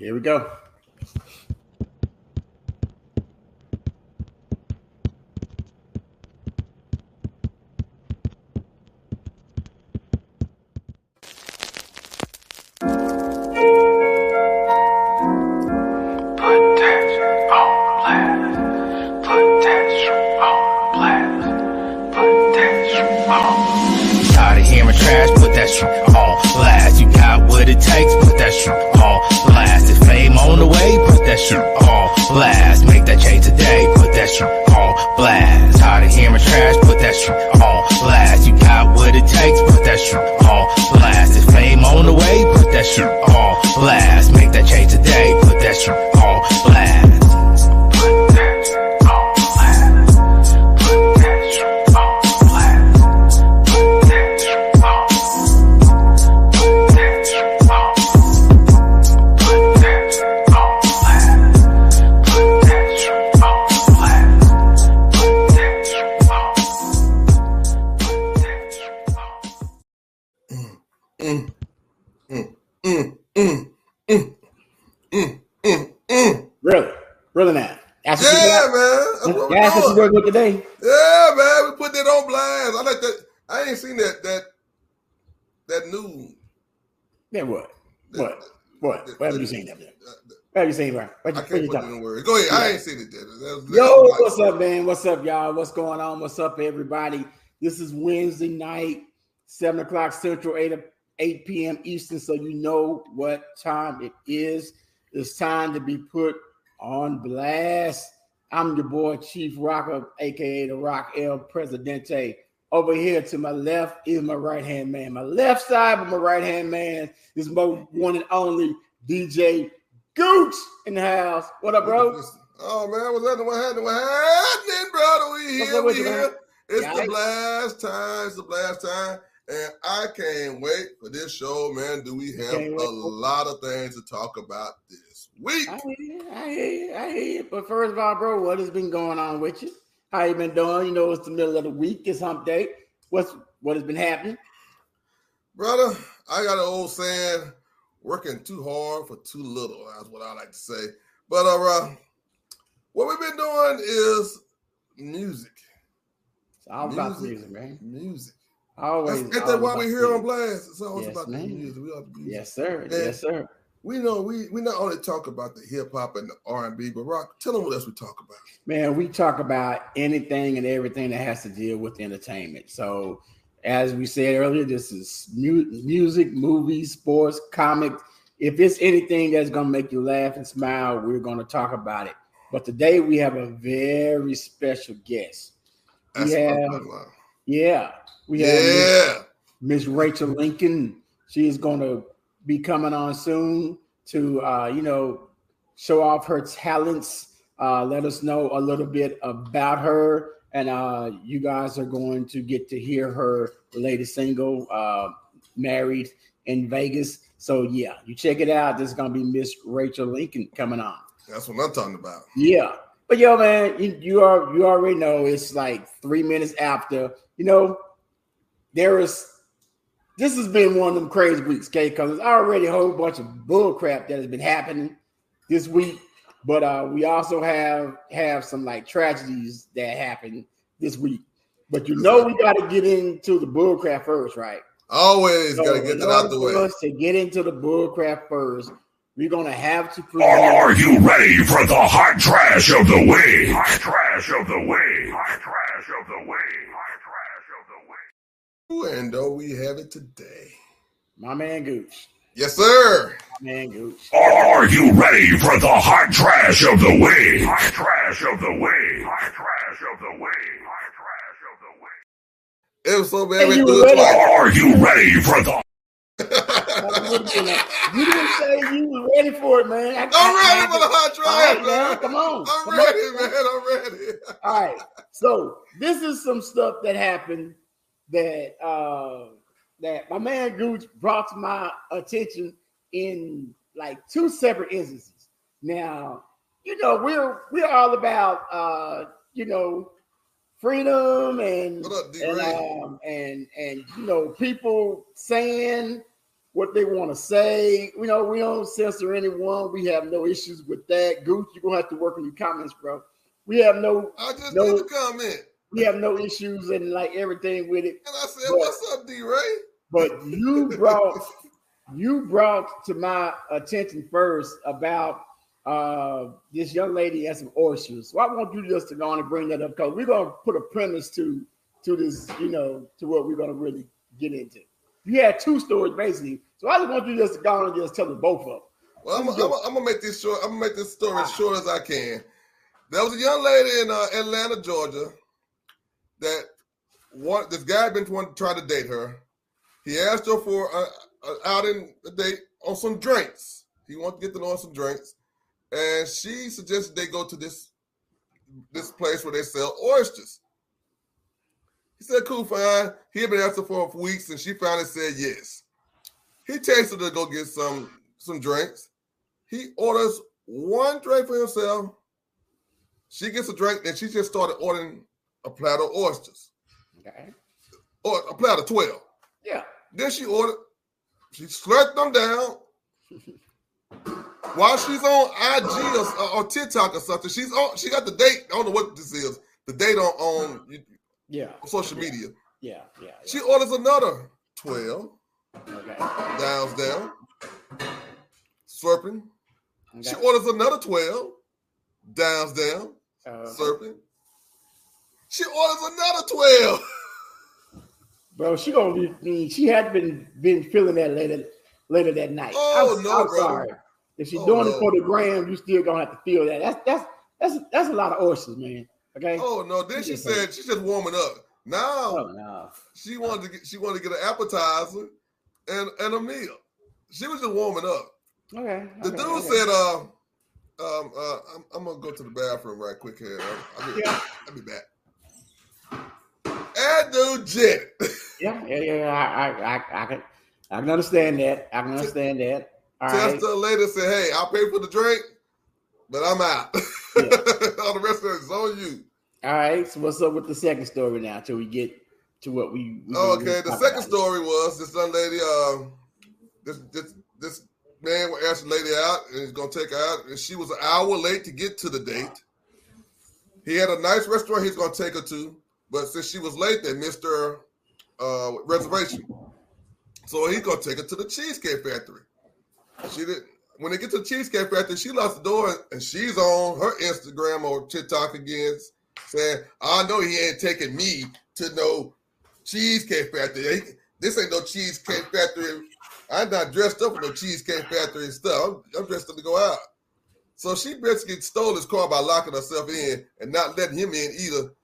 Here we go. What? that- have you that- seen that- that- What have you seen, bro? What, I you- what can't you put it in words. Go ahead. I ain't seen it. That that Yo, what's up, man? What's up, y'all? What's going on? What's up, everybody? This is Wednesday night, 7 o'clock Central, 8, o- 8 p.m. Eastern, so you know what time it is. It's time to be put on blast. I'm your boy, Chief Rocker, aka the Rock El Presidente. Over here to my left is my right hand man. My left side of my right hand man is my one and only DJ Gooch in the house. What up, bro? Oh man, what's happening? What happening? What happening, brother? We here. We here. man? It's Yeah, the blast time. It's the blast time. And I can't wait for this show, man. Do we have a lot of things to talk about this week? I hear you. I hear you. I hear you. But first of all, bro, what has been going on with you? How you been doing? You know, it's the middle of the week. It's hump day. What's what has been happening? Brother, I got an old saying, working too hard for too little. That's what I like to say. But uh, what we've been doing is music. It's all about Music. music, man. Music. Always. That's, why we're here on. Blast. It's always Yes, about the music. We, are the music. Yes, sir. And- Yes, sir. we know we we not only talk about the hip hop and the R and B, but rock. Tell them what else we talk about. Man, we talk about anything and everything that has to deal with entertainment. So, as we said earlier, this is mu- music, movies, sports, comics. If it's anything that's going to make you laugh and smile, we're going to talk about it. But today we have a very special guest. That's Yeah. what I'm talking about. Yeah, we have Miss- Yeah. Miss Rachel Lincoln. She is going to be coming on soon to, uh, you know, show off her talents. Uh, let us know a little bit about her, and uh, you guys are going to get to hear her latest single, uh, "Married in Vegas." So yeah, you check it out. This is going to be Miss Rachel Lincoln coming on. That's what I'm talking about. Yeah. But yo, man, you, you are you already know it's like three minutes after. You know, there is this has been one of them crazy weeks, okay? Because there's already a whole bunch of bull crap that has been happening this week. But uh we also have have some like tragedies that happened this week. But you know we got to get into the bull crap first, right? Always So gotta get in that out order the for way. us to get into the bull crap first, we're gonna have to Are you ready for the hot trash of the week? Hot trash of the week. Hot trash of the week. Hot trash of the week. And though we have it today. my man Gooch. Yes, sir. My man Gooch. Are you ready for the hot trash of the week? Hot trash of the week. Hot trash of the week. Hot trash of the week. It was so bad Hey, we you it ready? twice. Are you ready for the you didn't say you were ready for it, man. I, I'm ready for the hot trash, man. man. Come on. I'm Come ready, on. man. I'm ready. All right. So this is some stuff that happened that uh that my man Gooch brought to my attention in like two separate instances. Now, you know, we're we're all about uh, you know, freedom and up, and um, and and you know people saying what they want to say. You know, we don't censor anyone. We have no issues with that. Gooch, you're gonna have to work on your comments, bro. We have no I just No. comment. we have no issues and like everything with it. And I said, But- What's up, D Ray? But you brought you brought to my attention first about uh this young lady and some oysters. So I want you just to go on and bring that up because we're gonna put a premise to to this, you know, to what we're gonna really get into. You had two stories basically, so I just want you just to go on and just tell them both of them. Well, I'm, I'm. I'm gonna make this short. I'm gonna make this story as short as I can. There was a young lady in uh, Atlanta, Georgia, that one this guy had been wanting to try to date her. He asked her for uh, uh, a, a outing a date on some drinks. He wanted to get to know some drinks, and she suggested they go to this this place where they sell oysters. He said, "Cool, fine." He had been asking for weeks, and she finally said yes. He takes her to go get some some drinks. He orders one drink for himself. She gets a drink, and she just started ordering a platter of oysters, Okay. or a platter of 12. Yeah. Then she ordered, she slurped them down. While she's on IG or, or TikTok or something, she's on. She got the date. I don't know what this is. The date on on Yeah. social Yeah. media. Yeah. Yeah. yeah. She orders another twelve. okay. Downs down, slurping. She orders another twelve. Downs down, Uh, slurping. She orders another twelve. Bro, she gonna be. Mean, she had been been feeling that later later that night. Oh, I'm, no, I'm bro. sorry. If she's Oh, doing no. it for the gram, you still gonna have to feel that. That's that's that's that's a lot of oysters, man. Okay. Oh no! Then she said she's just warming up. Now Oh, no. she wanted to get she wanted to get an appetizer and and a meal. She was just warming up. Okay. The okay, dude okay. said, uh, um, uh, I'm, I'm gonna go to the bathroom right quick here. I'll, I'll, be, Yeah. I'll be back. Dude jet. Yeah, yeah, yeah. I, I, I, I can, I can understand that. I can understand that. All right. Test her later said, "Hey, I'll pay for the drink, but I'm out. Yeah. All the rest of it is on you." All right. So what's up with the second story now? Till we get to what we. we Oh, okay, the second story was this young lady. Um, this this this man will ask the lady out, and he's gonna take her out, and she was an hour late to get to the date. He had a nice restaurant he's gonna take her to, but since she was late, they missed her uh, reservation. So he's gonna take her to the Cheesecake Factory. She didn't. When they get to the Cheesecake Factory, she locks the door, and she's on her Instagram or TikTok again, saying, "I know he ain't taking me to no Cheesecake Factory. This ain't no Cheesecake Factory. I'm not dressed up for no Cheesecake Factory stuff. I'm, I'm dressed up to go out. So she basically stole his car by locking herself in and not letting him in either.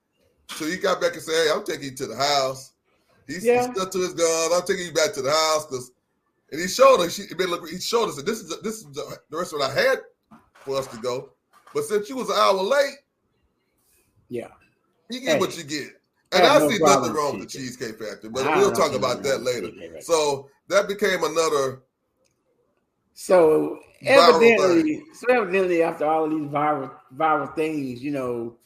So he got back and said, "Hey, I'm taking you to the house." He, he Yeah. stuck to his guns. I'm taking you back to the house because, and he showed her. She, he showed us that this is the, this is the, the restaurant I had for us to go. But since you was an hour late, Yeah. you get Hey, what you get. And I no see nothing wrong with the Cheesecake. Factory, but I we'll talk about that later. So that became another So evidently, so evidently, after all of these viral viral things, you know,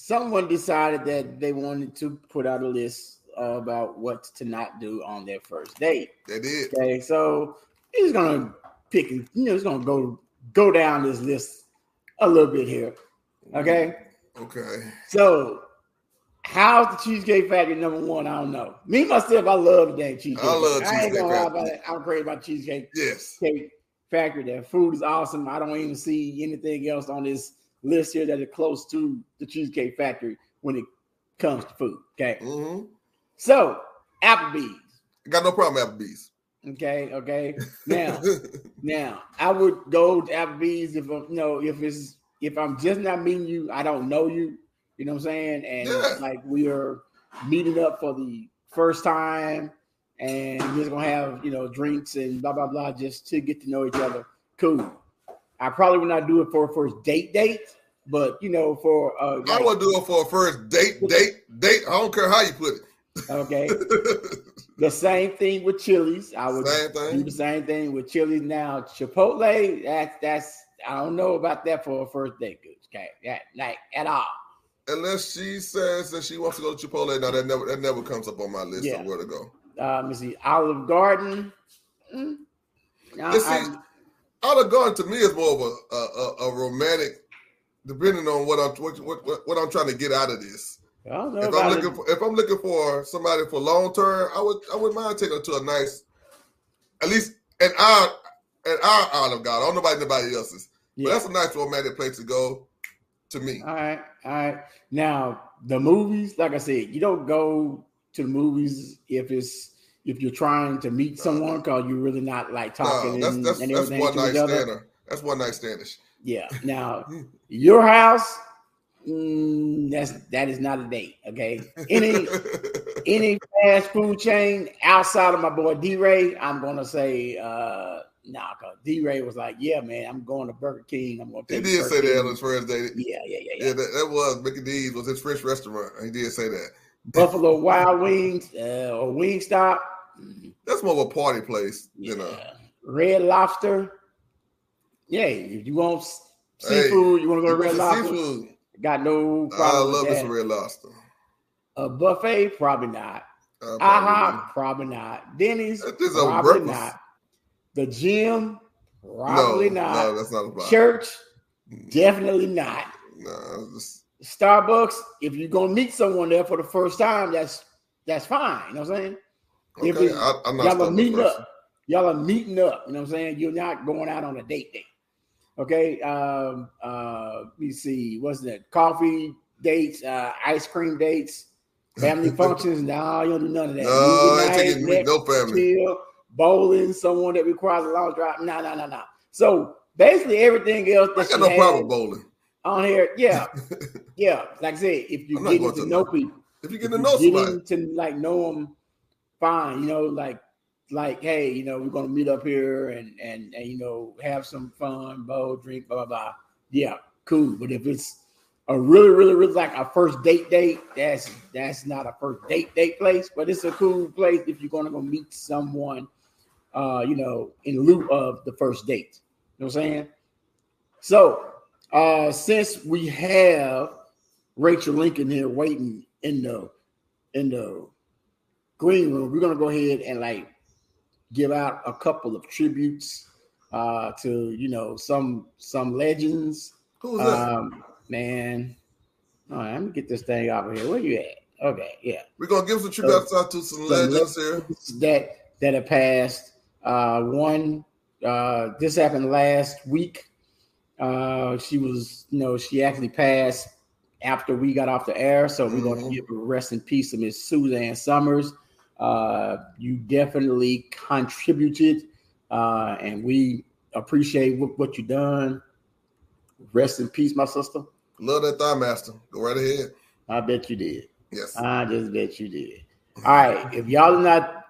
someone decided that they wanted to put out a list about what to not do on their first date. they did. Okay, so he's gonna pick, and you know, he's gonna go go down this list a little bit here. Okay, mm-hmm. Okay. so how's the Cheesecake Factory number one? I don't know. Me myself, I love the damn cheesecake. I love Factory. I ain't Cheesecake gonna lie about it. I'm crazy about cheesecake Yes. cake factory. That food is awesome. I don't even see anything else on this list here that are close to the Cheesecake Factory when it comes to food. Okay. hmm So Applebee's. Got no problem Applebee's. Okay, okay. Now, now I would go to Applebee's if I'm, you know if it's if I'm just not meeting you, I don't know you. You know what I'm saying? And Yeah. like we are meeting up for the first time, and we're just gonna have you know drinks and blah blah blah just to get to know each other. Cool. I probably would not do it for a first date date, but you know for uh I like- would do it for a first date, date, date. I don't care how you put it. okay. The same thing with Chili's. I would Same do the same thing with Chili's now. Chipotle, that's that's I don't know about that for a first date, good. Okay, that like at all. Unless she says that she wants to go to Chipotle, now that never that never comes up on my list Yeah. of where to go. Uh, let me see, Olive Garden. mm, Now, see, Olive Garden to me is more of a, a, a romantic, depending on what I'm what, what, what, I'm trying to get out of this. I don't know If I'm it. looking for if I'm looking for somebody for long term, I would I wouldn't mind taking her to a nice, at least an our an our Olive Garden. I don't know about anybody else's, but that's a nice romantic place to go. To me, All right, all right. Now the movies, like I said, you don't go to the movies if it's if you're trying to meet someone because you're really not like no, talking that's and, that's and that's one to night stander. That's one night standish. Yeah. Now hmm. Your house, mm, that's that is not a date. Okay. Any any fast food chain outside of my boy D Ray, I'm gonna say uh nah, cause D Ray was like, Yeah, man, I'm going to Burger King. I'm gonna he did say that on his first date. Yeah, yeah, yeah, yeah. Yeah, that, that was Mickey D's was his French restaurant. He did say that. Buffalo Wild Wings uh, or Wingstop. That's more of a party place, you know. yeah. Red Lobster. Yeah, if you want s- Hey, seafood, you want to go to Red Lobster. seafood? Got no problem. I problem love with some red lobster. A buffet, probably not. Uh, IHOP, probably not. Denny's, That is a probably not. The gym, probably no, not. No, that's not a vibe. Church, definitely not. No, it's Starbucks, if you're gonna meet someone there for the first time, that's that's fine. You know what I'm saying? just, If okay. it- I, I'm not y'all are meeting person. up. Y'all are meeting up. You know what I'm saying? You're not going out on a date date. Okay. Um, uh, let me see. What's that? Coffee dates, uh, ice cream dates, family functions. No, you don't do none of that. No, I ain't taking no family. chill, bowling, someone that requires a long drive. No, no, no, no. So basically everything else I that got you no problem bowling. on here, yeah, yeah. Like I said, if you get going to to know people, If you get to you know somebody, into like know them fine you know like like hey you know we're gonna meet up here and and and you know have some fun bowl drink blah blah blah. Yeah cool. But if it's a really really really like a first date date that's that's not a first date date place but it's a cool place if you're gonna go meet someone uh you know in lieu of the first date. You know what i'm saying? So uh since we have rachel lincoln here waiting in the in the green room, we're gonna go ahead and like give out a couple of tributes uh to you know some some legends. who's that? Um man. All right, let me get this thing out of here. Where you at? Okay, yeah. We're gonna give some tributes out to some legends here. That that have passed. Uh one uh this happened last week. Uh she was you know, she actually passed after we got off the air. So we're gonna Mhm. give a rest in peace to Miss Suzanne Somers. Uh, you definitely contributed, uh, and we appreciate what, what you done. Rest in peace, my sister. Love that thigh master. Go right ahead. I bet you did. Yes. I just bet you did. All right. If y'all do not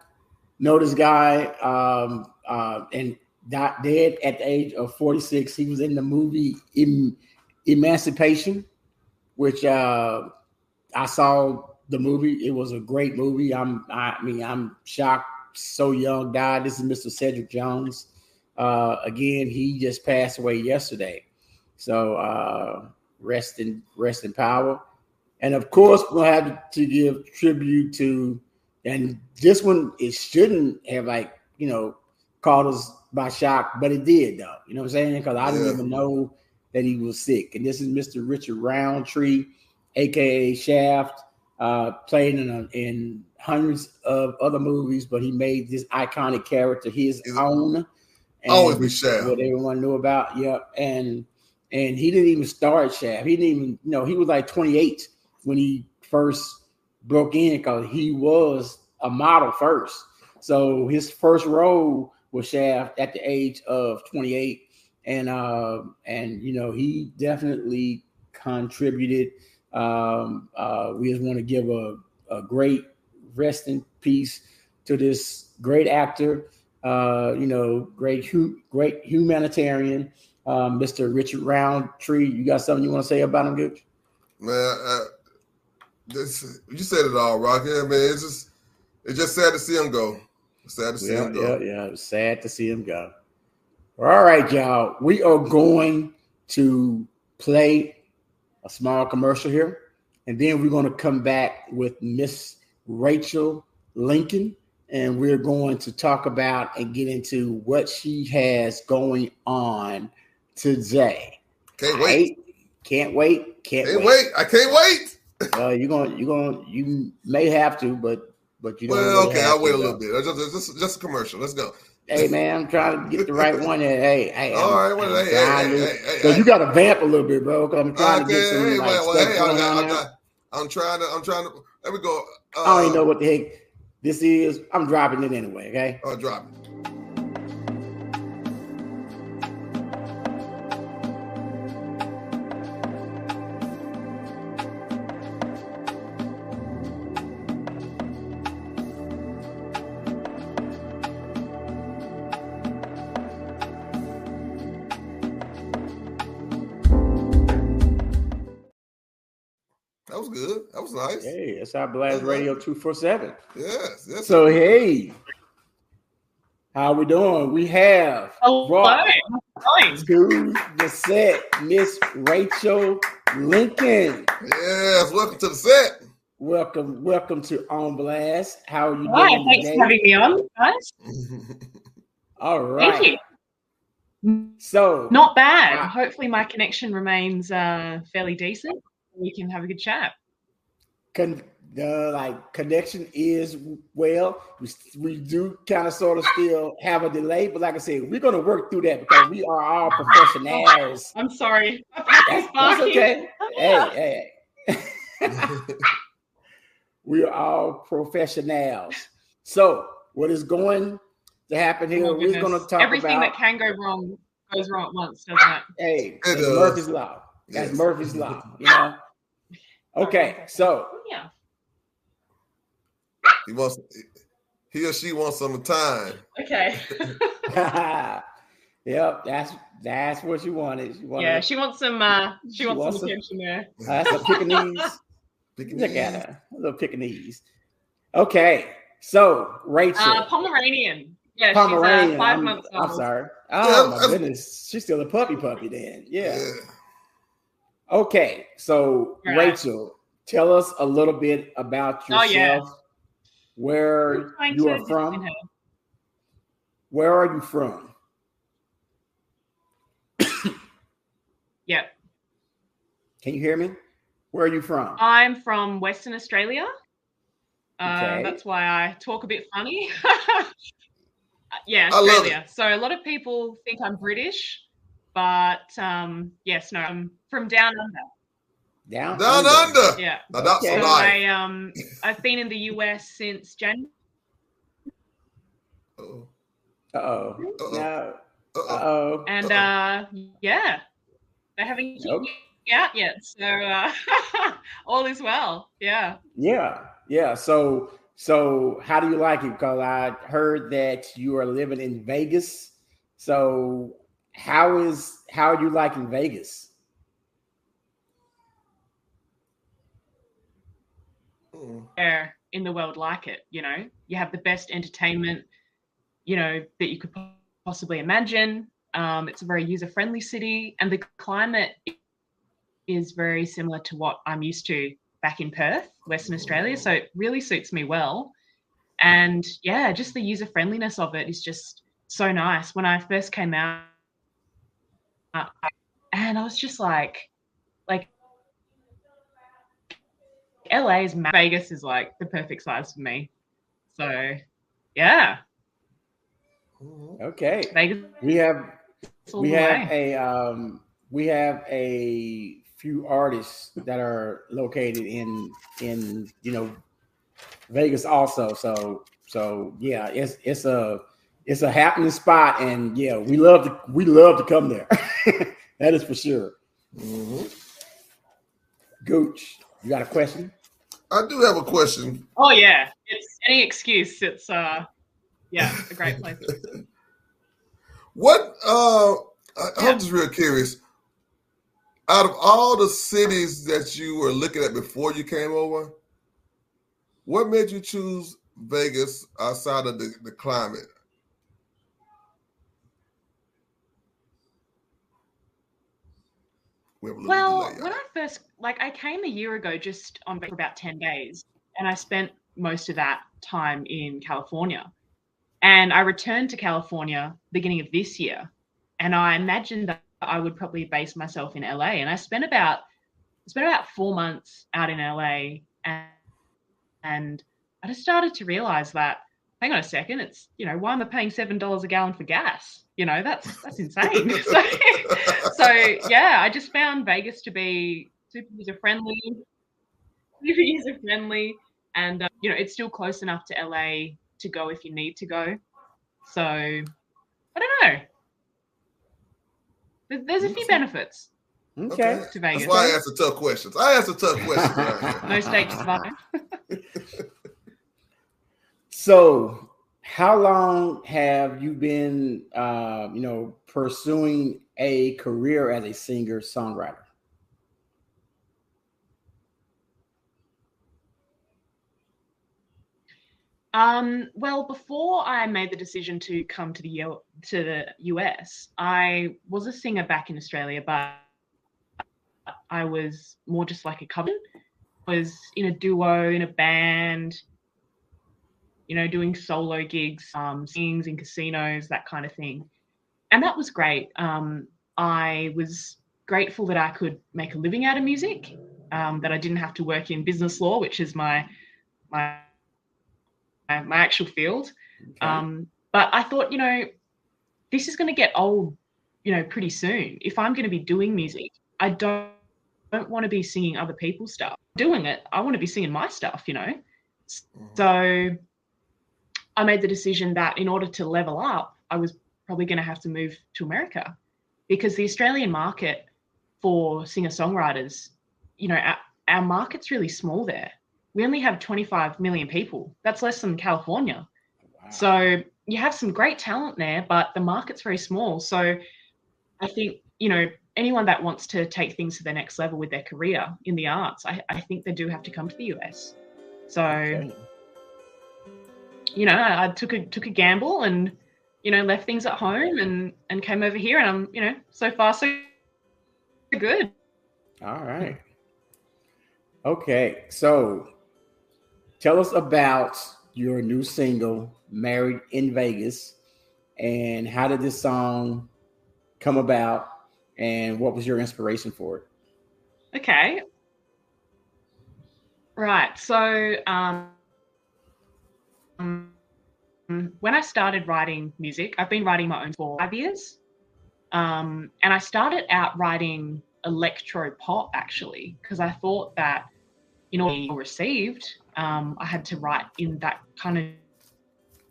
know this guy, um, uh, and got dead at the age of 46, he was in the movie em- Emancipation, which uh, I saw the movie. It was a great movie. I'm, I mean, I'm shocked. So young, died. This is Mr. Cedric Jones. Uh, again, he just passed away yesterday. So uh, rest in rest in power. And of course, we'll have to give tribute to, and this one it shouldn't have like you know caught us by shock, but it did though. You know what I'm saying? Because I didn't Yeah. even know that he was sick. And this is Mr. Richard Roundtree, aka Shaft, uh, played in a, in hundreds of other movies, but he made this iconic character his He's- own. Always And be Shaft. What everyone knew about. Yep. And and he didn't even start Shaft. He didn't even, you know, he was like 28 when he first broke in because he was a model first. So his first role was Shaft at the age of 28. And uh, and you know, he definitely contributed. Um, uh, we just want to give a, a great rest in peace to this great actor, uh, you know, great hu- great humanitarian, um, Mr. Richard Roundtree. You got something you want to say about him, Gooch? Man, uh, this you said it all, Rocky. Yeah, man, it's just it's just sad to see him go. Sad to see Yeah, him yeah, go. yeah. Was sad to see him go. All right, y'all. We are going to play a small commercial here, and then we're going to come back with Miss Rachel Lincoln, and we're going to talk about and get into what she has going on today. Can't wait. Can't wait. Can't, Can't wait. wait. I can't wait. Uh, you're gonna, you're gonna, you may have to, but, but you don't. Well, really okay, I'll wait a little bit. Just, just, just a commercial. Let's go. Hey man, I'm trying to get the right one. And hey, hey, All I'm, right, well, I'm hey, hey, to- hey, hey, you got to vamp a little bit, bro. Cause I'm trying Okay, to get some hey, like, well, stuff hey, going I, on. I, I'm trying to. I'm trying to. There we go. Uh, I don't even know what the heck this is. I'm dropping it anyway. Okay. Oh, drop it. Nice. Hey, it's our Blast Radio two four seven. Yes. Yes. So hey, how are we doing? We have Hello. brought Fine. to the set Miss Rachel Lincoln. yes. Welcome to the set. Welcome, welcome to On Blast. How are you Hi, doing thanks today? for having me on, guys. All right. Thank you. So Not bad. Wow. Hopefully, my connection remains uh, fairly decent. We can have a good chat. con- the like connection is well. We, we do kind of sort of still have a delay, but like I said, we're gonna work through that because we are all oh professionals. I'm sorry. That's, that's okay. Oh, hey, hey, hey. we are all professionals. So what is going to happen Oh, here? my we're gonna talk about Everything about that can go wrong goes wrong at once, doesn't it? hey, It that's. Murphy's law. That's Yes. Murphy's law. You know. Okay, so oh, Yeah. He wants. He or she wants some time. Okay. yep, that's that's what she wanted. She wanted yeah, she wants some. Uh, she, She wants, wants some some- attention there. that's a Pekingese. Picking Look at her, a little Pekingese. Okay, so Rachel, Uh, Pomeranian. Yeah, Pomeranian. she's uh, 5 I'm, months old. I'm old. sorry. Yeah, Oh my that's- goodness, she's still a puppy puppy then. Yeah. Yeah. Okay, so Right. Rachel, tell us a little bit about Oh, yourself. yeah. Where you are from? her. Where are you from? Yeah. Can you hear me? Where are you from? I'm from Western Australia. Uh, That's why I talk a bit funny. yeah, Australia. So a lot of people think I'm British, but um, yes, no, I'm from down under. Down, Down under. Yeah. Now that's Okay. a So lie. I um I've been in the US since January. Uh-oh. Uh oh. Uh-oh. No. Uh-oh. Uh oh. and uh yeah, they haven't kicked Nope. me out yet. So uh, all is well. Yeah. Yeah. Yeah. So so how do you like it? Because I heard that you are living in Vegas. So how is how are you liking Vegas? Where in the world like it. You know, you have the best entertainment, you know, that you could possibly imagine. Um, it's a very user friendly city, and the climate is very similar to what I'm used to back in Perth, Western Australia. So it really suits me well. And yeah, just the user friendliness of it is just so nice. When I first came out, and I was just like, like LA is ma- Vegas is like the perfect size for me. So yeah. Okay. Vegas We have we have way. a um we have a few artists that are located in in you know Vegas also. So so yeah, it's it's a it's a happening spot, and yeah, we love to we love to come there. that is for sure. Mhm. Gooch, you got a question? I do have a question. Oh yeah, it's any excuse. It's uh, yeah, a great place. What uh I, Yeah. I'm just real curious. Out of all the cities that you were looking at before you came over, what made you choose Vegas outside of the, the climate? We Well, when. I first like I came a year ago just on for about ten days, and I spent most of that time in California. And I returned to California beginning of this year. And I imagined that I would probably base myself in LA. And I spent about spent about four months out in LA and and I just started to realize that hang on a second, it's you know, why am I paying seven dollars a gallon for gas? You know, that's that's insane. so, so yeah, I just found Vegas to be super user friendly, super user friendly, and uh, you know, it's still close enough to LA to go if you need to go. So I don't know. There's, there's a few benefits Okay. to That's why I asked the tough questions. I asked the tough questions. right. No state to survive. So, how long have you been, uh, you know, pursuing a career as a singer songwriter? Um, well, before I made the decision to come to the U- to the US, I was a singer back in Australia, but I was more just like a cover. Was in a duo, in a band, you know, doing solo gigs, um, singings in casinos, that kind of thing, and that was great. Um, I was grateful that I could make a living out of music, um, that I didn't have to work in business law, which is my my my my actual field. Okay. Um, but I thought, you know, this is going to get old, you know, pretty soon. If I'm going to be doing music, I don't don't want to be singing other people's stuff. Doing it, I want to be singing my stuff, you know. So I made the decision that in order to level up, I was probably going to have to move to America because the Australian market for singer songwriters, you know, our, our market's really small there. We only have 25 million people. That's less than California. Wow. So you have some great talent there, but the market's very small. So I think, you know, anyone that wants to take things to the next level with their career in the arts, I, I think they do have to come to the US. So, Okay. you know, I, I took a took a gamble and, you know, left things at home and and came over here and I'm, you know, so far so good. All right. Okay. So, tell us about your new single, Married in Vegas, and how did this song come about, and what was your inspiration for it? Okay. Right. So, um, when I started writing music, I've been writing my own for five years. Um, and I started out writing electro pop actually, because I thought that you know, received, um, I had to write in that kind of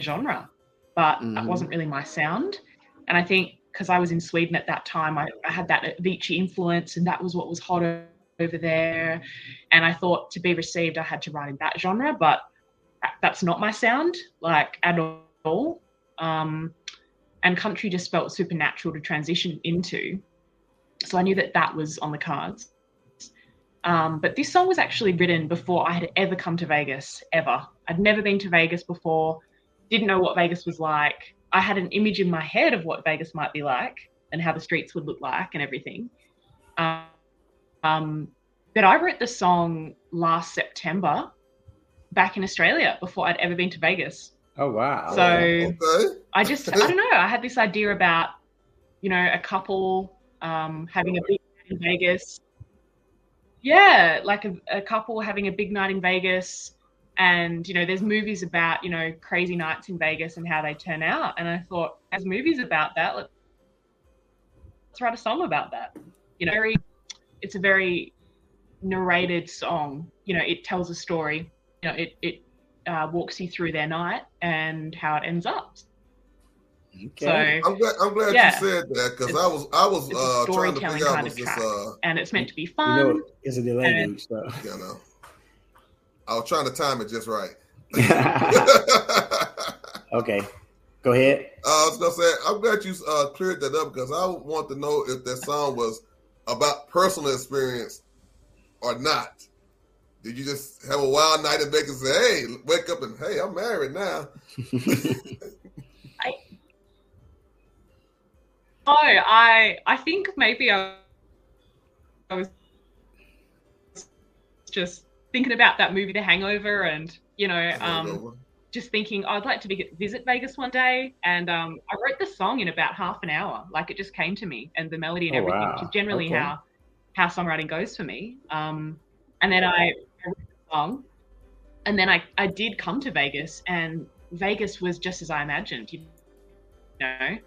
genre. But that Mhm. wasn't really my sound. And I think because I was in Sweden at that time, I, I had that Avicii influence, and that was what was hot over there. And I thought to be received, I had to write in that genre, but that's not my sound, like at all. Um, and country just felt supernatural to transition into. So I knew that that was on the cards. Um, but this song was actually written before I had ever come to Vegas, ever. I'd never been to Vegas before, didn't know what Vegas was like. I had an image in my head of what Vegas might be like and how the streets would look like and everything. Um, um, but I wrote the song last September back in Australia before I'd ever been to Vegas. Oh wow! So Okay. I just, I don't know. I had this idea about, you know, a couple um, having a big night in Vegas. Yeah, like a, a couple having a big night in Vegas. And, you know, there's movies about, you know, crazy nights in Vegas and how they turn out. And I thought, as movies about that. Let's write a song about that. You know, very, it's a very narrated song. You know, it tells a story. You know, it, it uh, walks you through their night and how it ends up. Okay. So, I'm glad. I'm glad Yeah. you said that because I was. I was uh, trying to storytelling figure out kind was of this. track. Uh, and it's meant to be you fun. know, it's a delay, and- So. you know, I was trying to time it just right. okay, go ahead. Uh, I was gonna say, I'm glad you uh, cleared that up because I want to know if that song was about personal experience or not. Did you just have a wild night in Vegas and say, "Hey, wake up and hey, I'm married now"? Oh, I I think maybe I, I was just thinking about that movie, The Hangover, and you know, um, just thinking I'd like to be, visit Vegas one day. And um, I wrote the song in about half an hour. Like it just came to me, and the melody and Oh, everything, wow. which is generally Okay. how how songwriting goes for me. Um, and then I wrote the song, and then I I did come to Vegas, and Vegas was just as I imagined. You know,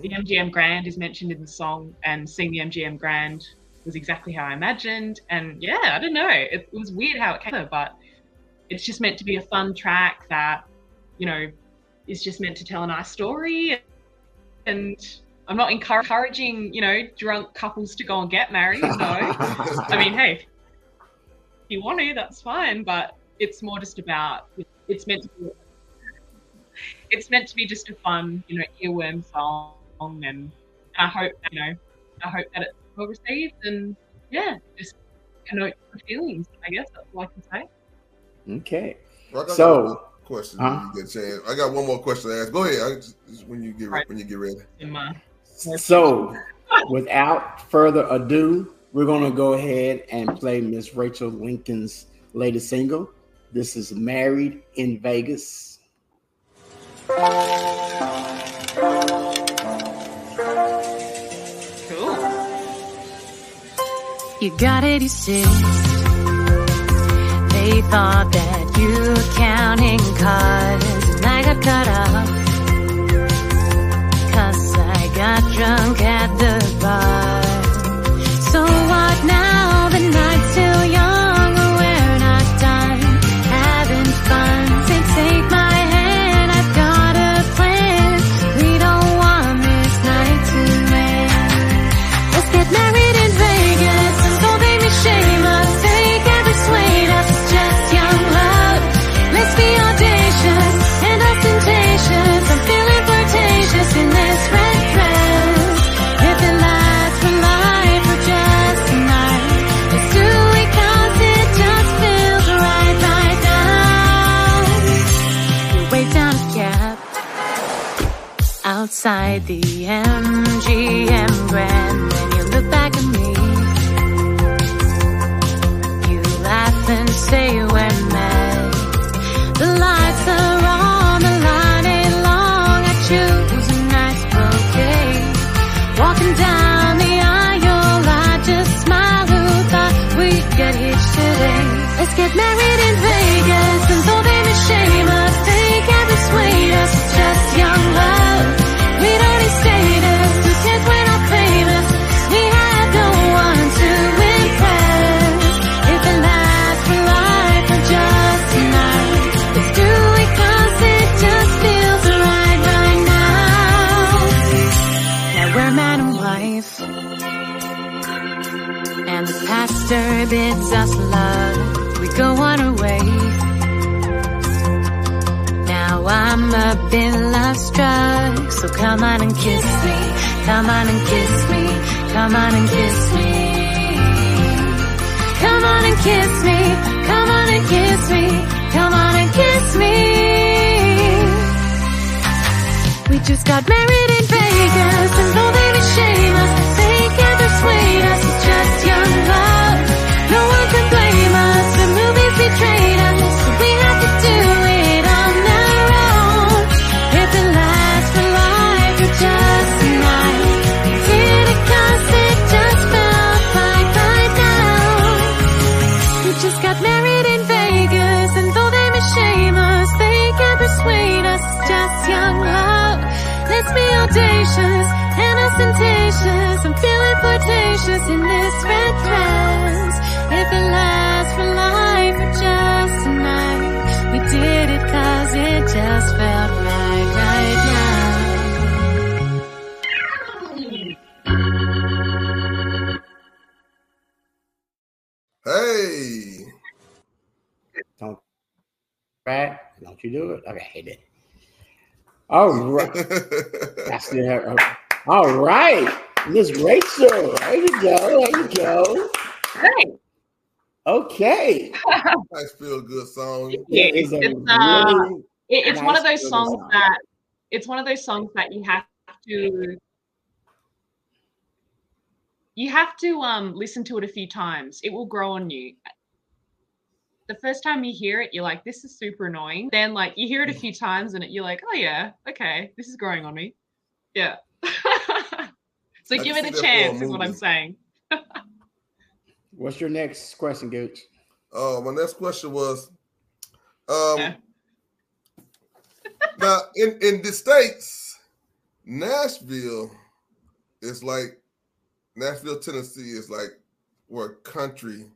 the MGM Grand is mentioned in the song, and seeing the MGM Grand was exactly how I imagined. And yeah, I don't know, it, it was weird how it came, but it's just meant to be a fun track that you know is just meant to tell a nice story. And I'm not encouraging you know drunk couples to go and get married. No, I mean, hey, if you want to, that's fine. But it's more just about it's meant to be. It's meant to be just a fun, you know, earworm song, and I hope you know, I hope that it's well received, and yeah, just connote the feelings. I guess that's all I can say. Okay. Rock, I got So- question Huh? you get a chance. I got one more question to ask. Go ahead. Just, just when you get Right. when you get ready. In my So, without further ado, we're going to go ahead and play Miss Rachel Lincoln's latest single. This is Married in Vegas. Cool. You got 86. They thought that you were counting cards, and I got cut off. Cause I got drunk at the bar. Pastor bids us love. We go on our way. Now I'm up in love struck. So come on and kiss me. Come on and kiss me. Come on and kiss me. Come on and kiss me. Come on and kiss me. Come on and kiss me. We just got married in Vegas, audacious and ostentatious. I'm feeling flirtatious in this red dress. If it lasts for life or just a night, we did it 'cause it just felt right right now. Hey. Don't right? Don't you do it? Okay, hate it. All right. That's the, all right. Miss Rachel. There you go. There you go. Great. Okay. nice feel good song. It is a It's, uh, really- It, it's one of those songs song. that it's one of those songs that you have to you have to um listen to it a few times. It will grow on you. The first time you hear it, you're like, this is super annoying. Then like you hear it a few times and it, you're like, oh yeah, okay, this is growing on me. Yeah. so I give it a that a chance, is what I'm saying. What's your next question, Gooch? Uh, my next question was, um, Yeah. now in in the states, Nashville is like Nashville, Tennessee is like where country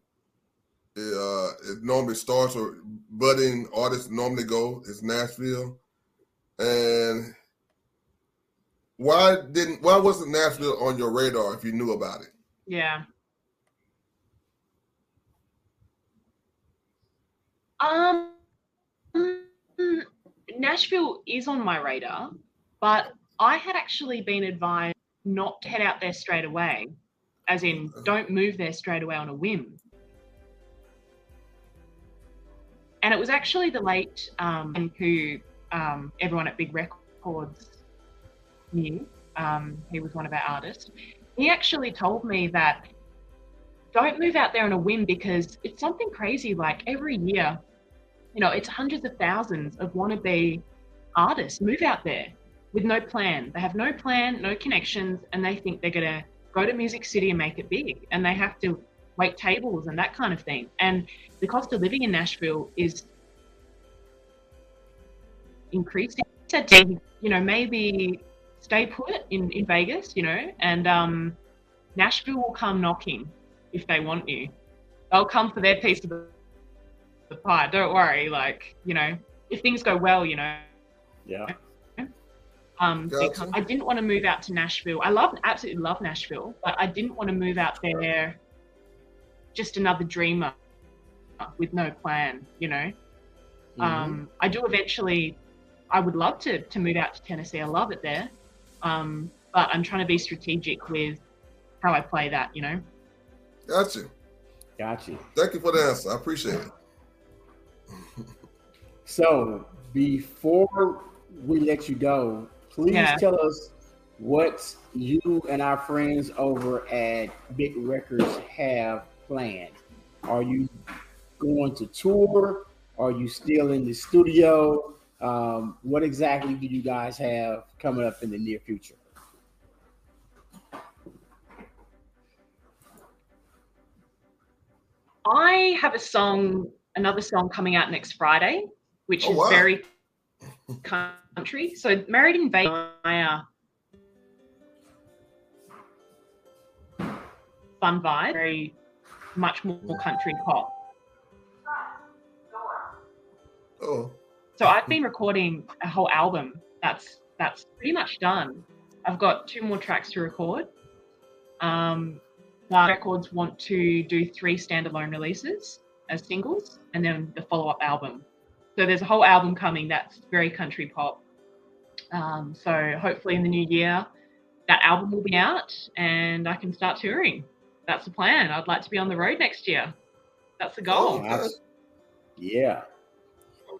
uh it normally starts or budding artists normally go is Nashville, and why didn't why wasn't Nashville on your radar if you knew about it? Yeah. Um, Nashville is on my radar, but I had actually been advised not to head out there straight away, as in, don't move there straight away on a whim. And it was actually the late um, who um, everyone at Big Records knew. Um, he was one of our artists. He actually told me that don't move out there on a whim because it's something crazy. Like every year, you know, it's hundreds of thousands of wannabe artists move out there with no plan. They have no plan, no connections, and they think they're going to go to Music City and make it big. And they have to wait tables and that kind of thing. And the cost of living in Nashville is increasing. He said to you know, maybe stay put in, in Vegas, you know, and um, Nashville will come knocking if they want you. They'll come for their piece of the, the pie. Don't worry. Like, you know, if things go well, you know, Yeah. um, Gotcha. because I didn't want to move out to Nashville. I love, absolutely love Nashville, but I didn't want to move out there just another dreamer with no plan, you know. Mm-hmm. Um, I do eventually. I would love to to move out to Tennessee. I love it there, um, but I'm trying to be strategic with how I play that. You know. Gotcha. Got you. Thank you for the answer. I appreciate it. So before we let you go, please Yeah. tell us what you and our friends over at Big Records have planned. Are you going to tour? Are you still in the studio? Um, what exactly do you guys have coming up in the near future? I have a song, another song coming out next Friday, which Oh, is wow. very country. So Married in Vegas, fun vibe, very much more country pop. Oh, So I've been recording a whole album. That's that's pretty much done. I've got two more tracks to record. Um, Records want to do three standalone releases as singles, and then the follow-up album. So there's a whole album coming that's very country pop. Um, so hopefully in the new year, that album will be out, and I can start touring. That's the plan. I'd like to be on the road next year. That's the goal. Abs- Yeah.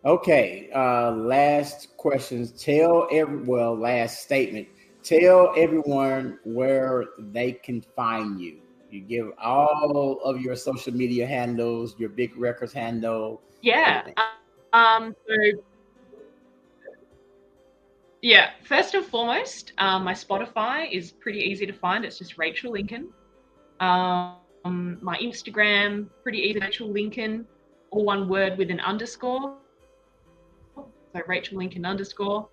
Okay. Uh, last questions. Tell every well, last statement. Tell everyone where they can find you. You give all of your social media handles, your big records handle. Yeah. everything. Um, so, yeah, first and foremost, um, my Spotify is pretty easy to find. It's just Rachel Lincoln. Um, my Instagram, pretty easy, Rachel Lincoln, all one word with an underscore. So Rachel Lincoln underscore.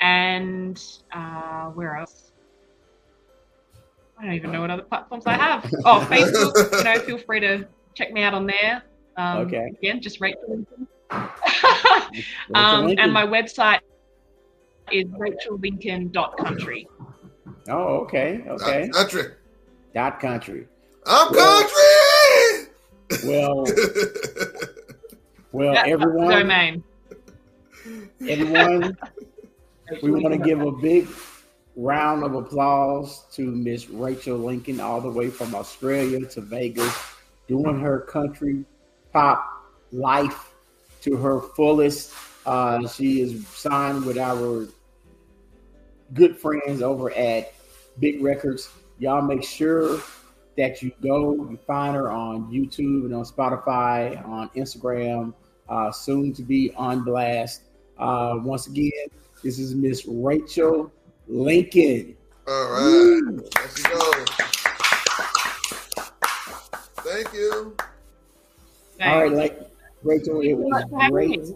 And uh, where else? I don't even know what other platforms I have. Oh, Facebook. you know, feel free to check me out on there. Um, Okay. Again, just Rachel Lincoln. Rachel um, Lincoln. and my website is rachellincoln.country. Oh, okay. Okay. country. Dot country. I'm Well- country. Well, well, That's everyone, domain. everyone, we want to give a big round of applause to Miss Rachel Lincoln, all the way from Australia to Vegas, doing her country pop life to her fullest. Uh, she is signed with our good friends over at Big Records. Y'all make sure that you go. You find her on YouTube and on Spotify, on Instagram, uh, soon to be on Blast. Uh, once again, this is Miss Rachel Lincoln. All right. There she goes. Thank you. All right, like Rachel, it was great.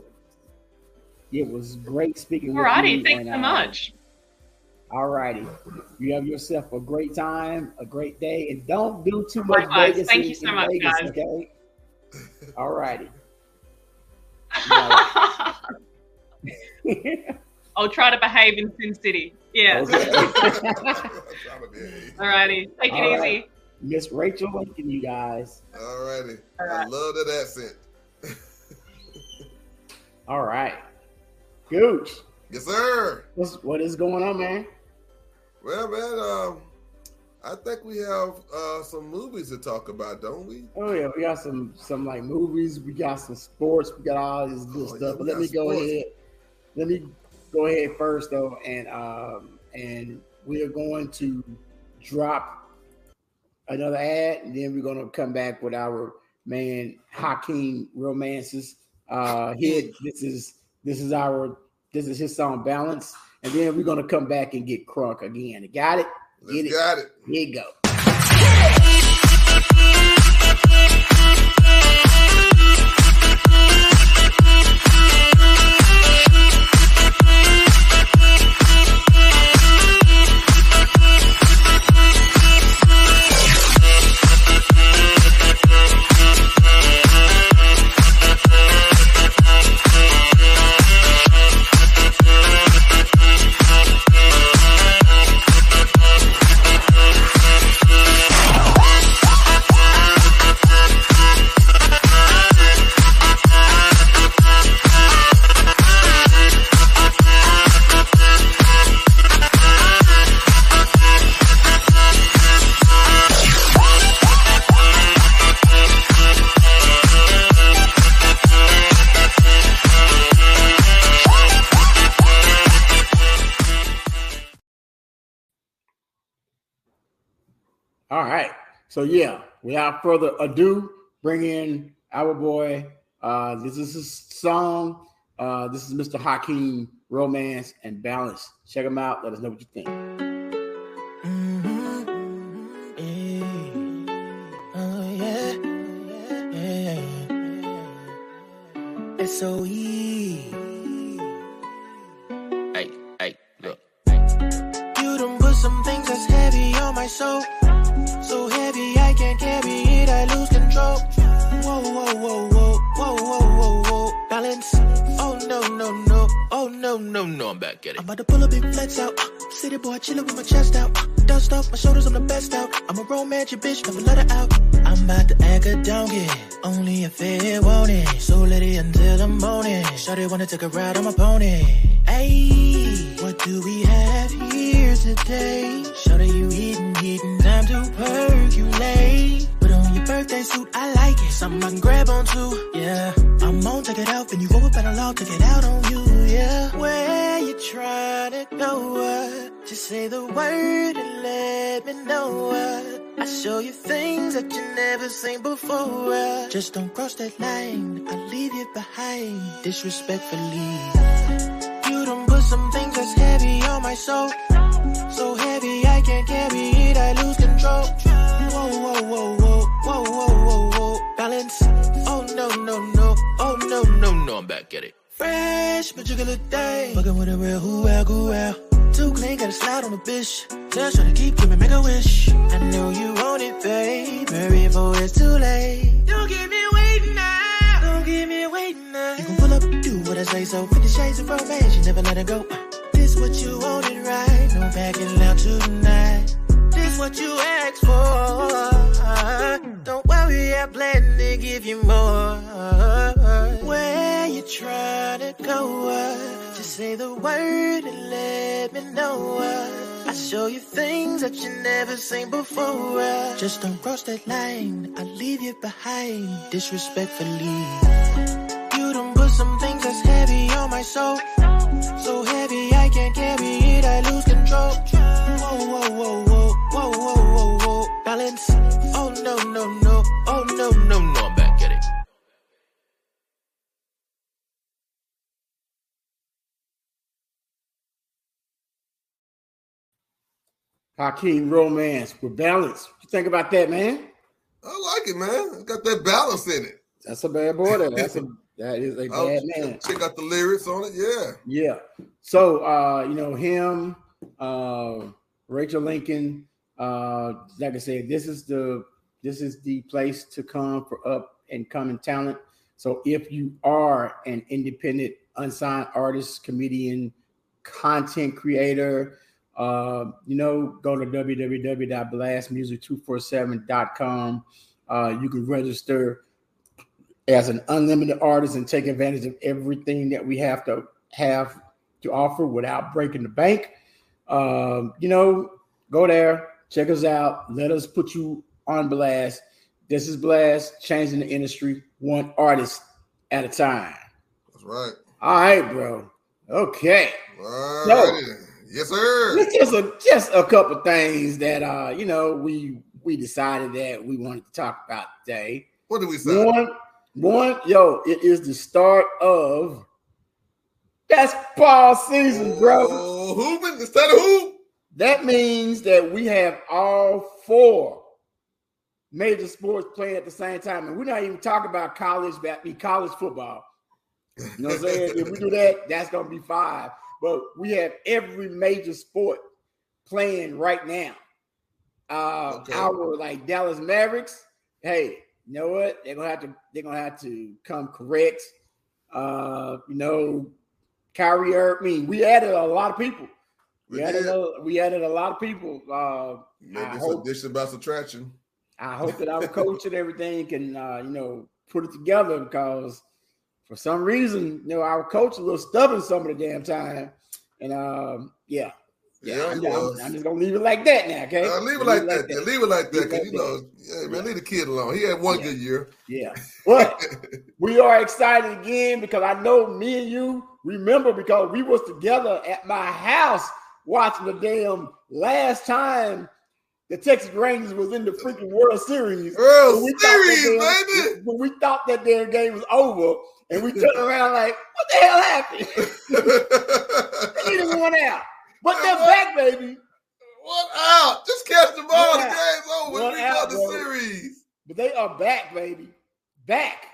It was great speaking with Alrighty, you. thanks and, so uh, much. All righty. You have yourself a great time, a great day, and don't do too much Likewise. Vegas Thank you so much, Vegas, guys. Okay. All righty. I'll try to behave in Sin City. Yeah. Okay. Alrighty. Take it All easy. right. Miss Rachel Lincoln, you guys. All righty. All I love that accent. All right. Gooch, Yes, sir. what's, what is going on, man? Well, man, um, I think we have uh, some movies to talk about, don't we? Oh yeah, we got some some like movies, we got some sports, we got all this good Oh, yeah, stuff. But let me got go ahead. Let me go ahead first though, and um and we are going to drop another ad, and then we're gonna come back with our man Hakeem romances. Uh here this is this is our this is his song Balance, and then we're gonna come back and get crunk again. Got it? Let's Get it. got it. Here you go. Without further ado, bring in our boy. Uh, this is his song. Uh, this is Mr. Hakeem Romance and Balance. Check him out. Let us know what you think. Oh, yeah. Yeah. S.O.E. Hey, hey, look. You done put some things that's heavy on my soul. Whoa, whoa, whoa, whoa, whoa, whoa. Balance. Oh, no, no, no. Oh, no, no, no, I'm back at it. I'm about to pull a big flex out. City boy chillin' with my chest out. Dust off my shoulders, I'm the best out. I'm a romantic bitch, never let her out. I'm about to act a donkey. Only if it want it. So it until the morning. Shorty wanna take a ride on my pony. Hey, what do we have here today? Shorty, you eating, eating, time to percolate. Suit, I like it. Something I can grab onto, yeah. I'm on, take it out, then you go up and I'll take it out on you, yeah. Where you trying to go? Uh, just say the word and let me know. Uh, I show you things that you never seen before. Just don't cross that line, I'll leave you behind disrespectfully. You done put some things that's heavy on my soul. So heavy I can't carry Fresh, but you can look day. Fucking with a real who well, who well. Too clean, gotta slide on a bitch. Tell trying to keep giving, make a wish. I know you want it, babe. Hurry before it's too late. Don't keep me waiting now. Don't keep me waiting now. You can pull up, do what I say so. Fifty shades of romance, you never let it go. This what you wanted, right? No backing out tonight. This what you asked for. Don't worry, I plan to give you more. Where trying to go? up. Just say the word and let me know. I show you things that you never seen before. Just don't cross that line, I'll leave you behind disrespectfully. You done put some things that's heavy on my soul. So heavy I can't carry it, I lose control. Whoa, whoa, whoa, whoa, whoa, whoa, whoa, whoa. Balance. Oh, oh, Hakeem Romance with balance. What you think about that, man? I like it, man. It's got that balance in it. That's a bad boy. There. That's a that is a bad man. Check out the lyrics on it. Yeah. Yeah. So uh, you know, him, uh Rachel Lincoln, uh, like I said, this is the this is the place to come for up and coming talent. So if you are an independent, unsigned artist, comedian, content creator, uh, you know, go to www.blastmusic247.com. Uh, you can register as an unlimited artist and take advantage of everything that we have to have to offer without breaking the bank. Um, you know, go there, check us out. Let us put you on blast. This is Blast, changing the industry one artist at a time. That's right. All right, bro. Okay. All No. righty. Yes, sir. It's just a just a couple things that uh, you know, we we decided that we wanted to talk about today. What did we say? One, one, yo, it is the start of that's basketball season, bro. Oh, hooping instead of hoop. That means that we have all four major sports playing at the same time, and we're not even talking about college college football. You know what I'm saying? if we do that, that's gonna be five. But we have every major sport playing right now. Uh Okay. our like Dallas Mavericks, hey, you know what? They're gonna have to they're gonna have to come correct. Uh, you know, Kyrie Irving. We added a lot of people. We, We added a, we added a lot of people. Uh, Maybe I it's hope- addition about subtraction. I hope that our coach and everything can, uh, you know, put it together because for some reason, you know, our coach a little stubborn some of the damn time. And um, yeah, yeah, I'm, I'm- I'm just gonna leave it like that now. Okay, Uh, leave it like that. that. Leave it like that. Leave it Cause like you know, yeah, man, leave the kid alone. He had one Yeah. good year. Yeah, but we are excited again because I know me and you remember because we was together at my house watching the damn last time the Texas Rangers was in the freaking World Series. World we thought that Series, damn- baby. When we thought that damn game was over, and we turned around like, what the hell happened? they didn't won out. But they're back, baby. One out. Just catch the ball. One The game's over. One we out, got the bro. series. But they are back, baby. Back.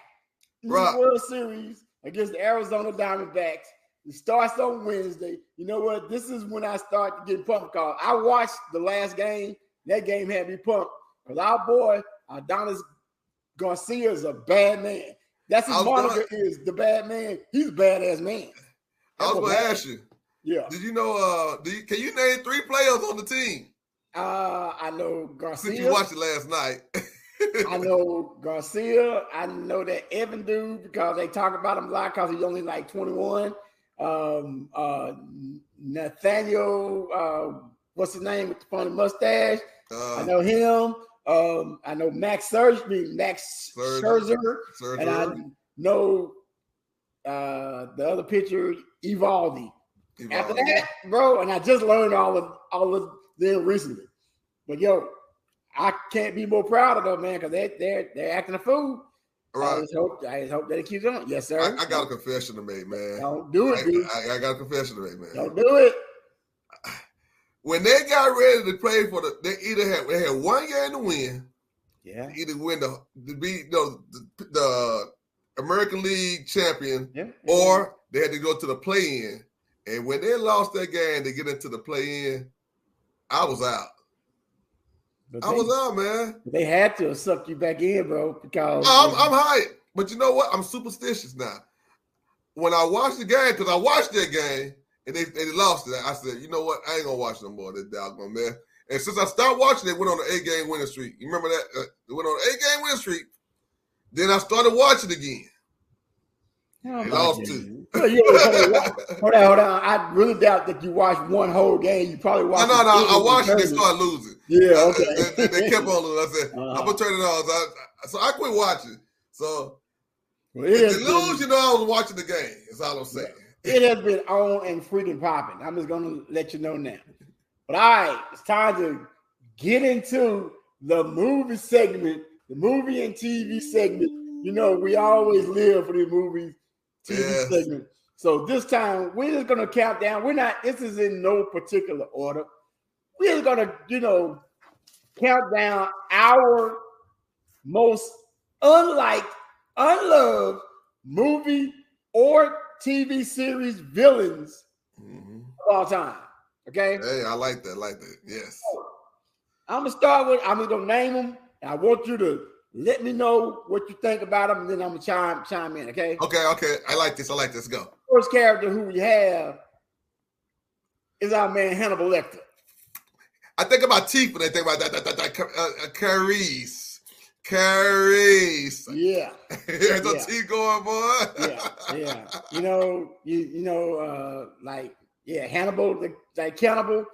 Right. the World Series against the Arizona Diamondbacks. It starts on Wednesday. You know what? This is when I start to get pumped because I watched the last game. That game had me pumped. Because our boy, Adonis Garcia, is a bad man. That's his I moniker is the bad man. He's a badass man. I was gonna ask you. Yeah. Did you know? Uh, do you, can you name three players on the team Uh, I know Garcia. since you watched it last night? I know Garcia. I know that Evan dude because they talk about him a lot because he's only like 21. Um, uh, Nathaniel, uh, what's his name with the funny mustache? I Uh, know him. Um, I know Max Scherzer, Max Scherzer. And I know uh, the other pitcher, Eovaldi. After that, bro, and I just learned all of all of them recently. But yo, I can't be more proud of them, man, because they they're they're acting a fool. I right. just hope I just hope that it keeps on. Yes, sir. I, I got a confession to make, man. Don't do I, it, dude. I, I got a confession to make, man. Don't do it. When they got ready to play for the, they either had they had one game to win, Yeah. either win the to be you know, the, the American League champion, Yeah. or they had to go to the play-in. And when they lost that game to get into the play-in, I was out. But I they, was out, man. they had to suck you back in, bro, because I'm, I'm hyped. But you know what? I'm superstitious now. When I watched the game, because I watched that game and they, they lost it, I said, you know what? I ain't gonna watch no more of this doggone man. And since I stopped watching they went on an eight game winning streak. You remember that? Uh, it went on an eight game winning streak. Then I started watching again. Oh, They lost two. Hold, on, hold on. I really doubt that you watched one whole game. You probably No, watched. no, no. I watched it. They and started losing. Yeah, okay. They, they kept on losing. I said, Uh-huh. I'm gonna turn it on. So I, so I quit watching. So Well, if they lose, you know I was watching the game. That's all I'm saying. It has been on and freaking popping. I'm just gonna let you know now. But all right, it's time to get into the movie segment, the movie and TV segment. You know, we always live for the movie TV Yes. segment. So this time we're just gonna count down. We're not. This is in no particular order. we're gonna, you know, count down our most unlike, unloved movie or TV series villains Mhm. of all time. Okay. Hey, I like that. I like that. Yes. I'm gonna start with. I'm gonna name them. And I want you to let me know what you think about them, and then I'm gonna chime chime in. Okay. Okay, okay. I like this. I like this. Go. First character who we have is our man Hannibal Lecter. I think about teeth when I think about that. that, that, that uh, uh, Clarice. Clarice. Yeah, There's no Yeah. teeth going, boy. yeah, yeah. You know, you you know, uh, like yeah, Hannibal, the, like cannibal.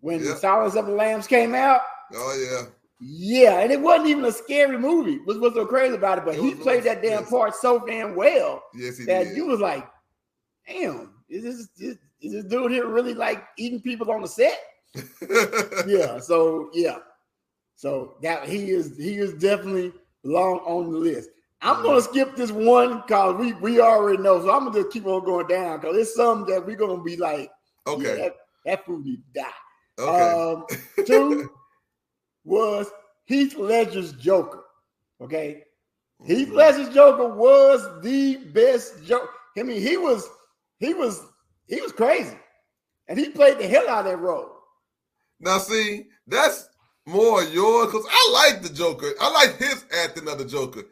When Yeah. Silence of the Lambs came out, Oh yeah. yeah, and it wasn't even a scary movie. Was what's so crazy about it? But It he played that damn yes. part so damn well. Yes, that did. you was like, damn, is this is, is this dude here really like eating people on the set? Yeah. So yeah. So that he is he is definitely long on the list. I'm gonna skip this one because we we already know. So I'm gonna just keep on going down because it's something that we're gonna be like, yeah, okay. that, that food need to die. Okay. Um, two was Heath Ledger's Joker. Okay, Heath Mhm. Ledger's Joker was the best joke. I mean, he was he was he was crazy, and he played the hell out of that role. Now, see, that's more yours because I like the Joker. I like his acting of the Joker.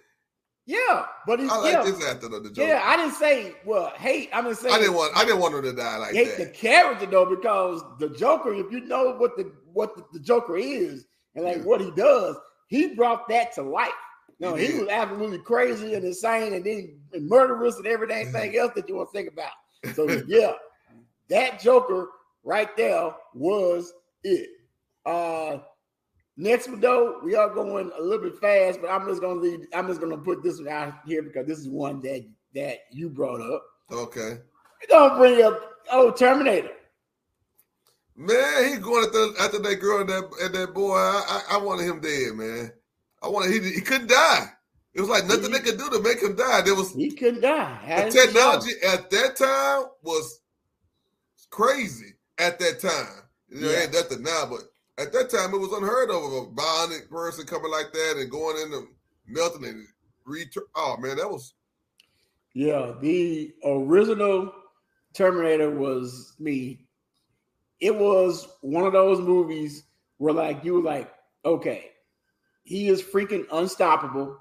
Yeah, but he's I like yeah, his acting of the Joker. yeah. I didn't say well hate. I'm just saying I didn't want. I didn't want him to die like hate the character though because the Joker. If you know what the what the, the Joker is and like Yeah. what he does, he brought that to life. No, He he, was absolutely crazy and insane and then and murderous and everything else that you want to think about. So yeah, that Joker right there was it. Uh next one though, we are going a little bit fast, but I'm just gonna leave. I'm just gonna put this one out here because this is one that that you brought up. Okay, We're gonna bring up oh Terminator. man, he going after after that girl and that and that boy. I, I I wanted him dead, man. I wanted he he couldn't die. It was like nothing they could do to make him die. There was He couldn't die. the Had it to show. technology at that time was crazy. At that time, you know, Yeah. ain't nothing now, but at that time it was unheard of a violent person coming like that and going into melting and return. Oh man, that was Yeah, the original Terminator was me. It was one of those movies where like you were like, okay, he is freaking unstoppable.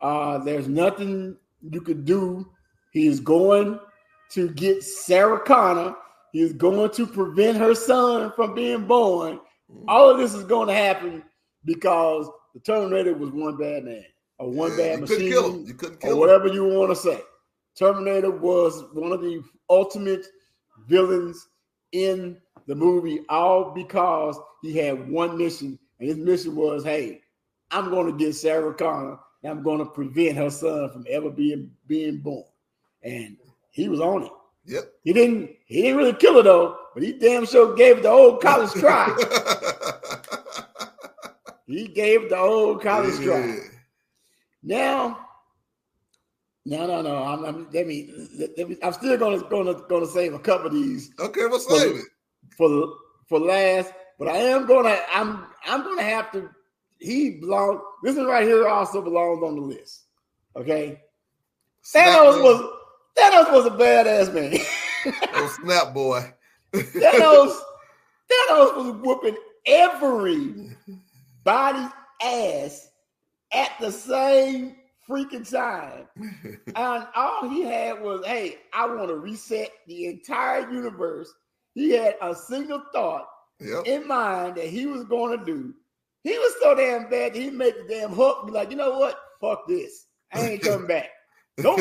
Uh, there's nothing you could do. He is going to get Sarah Connor. He is going to prevent her son from being born. All of this is going to happen because the Terminator was one bad man or one yeah, bad you couldn't machine kill him. You couldn't or kill him. whatever you want to say. Terminator was one of the ultimate villains in the movie, all because he had one mission, and his mission was, "Hey, I'm going to get Sarah Connor, and I'm going to prevent her son from ever being being born." And he was on it. Yep. He didn't. He didn't really kill her though, but he damn sure gave it the old college try. he gave the old college try. Now, no, no, no. I'm, I'm let me, let, me. I'm still gonna gonna gonna save a couple of these Okay, we'll For save the- it. for for last, but I am gonna. I'm I'm gonna have to. He belongs. This one right here also belongs on the list. Okay, Snap Thanos man. was Thanos was a badass man. Oh, snap boy. Thanos Thanos was whooping every body's ass at the same freaking time. And all he had was, hey, I want to reset the entire universe. He had a single thought Yep. in mind that he was going to do. He was so damn bad that he made the damn Hulk be like, you know what? Fuck this. I ain't coming back. Nope.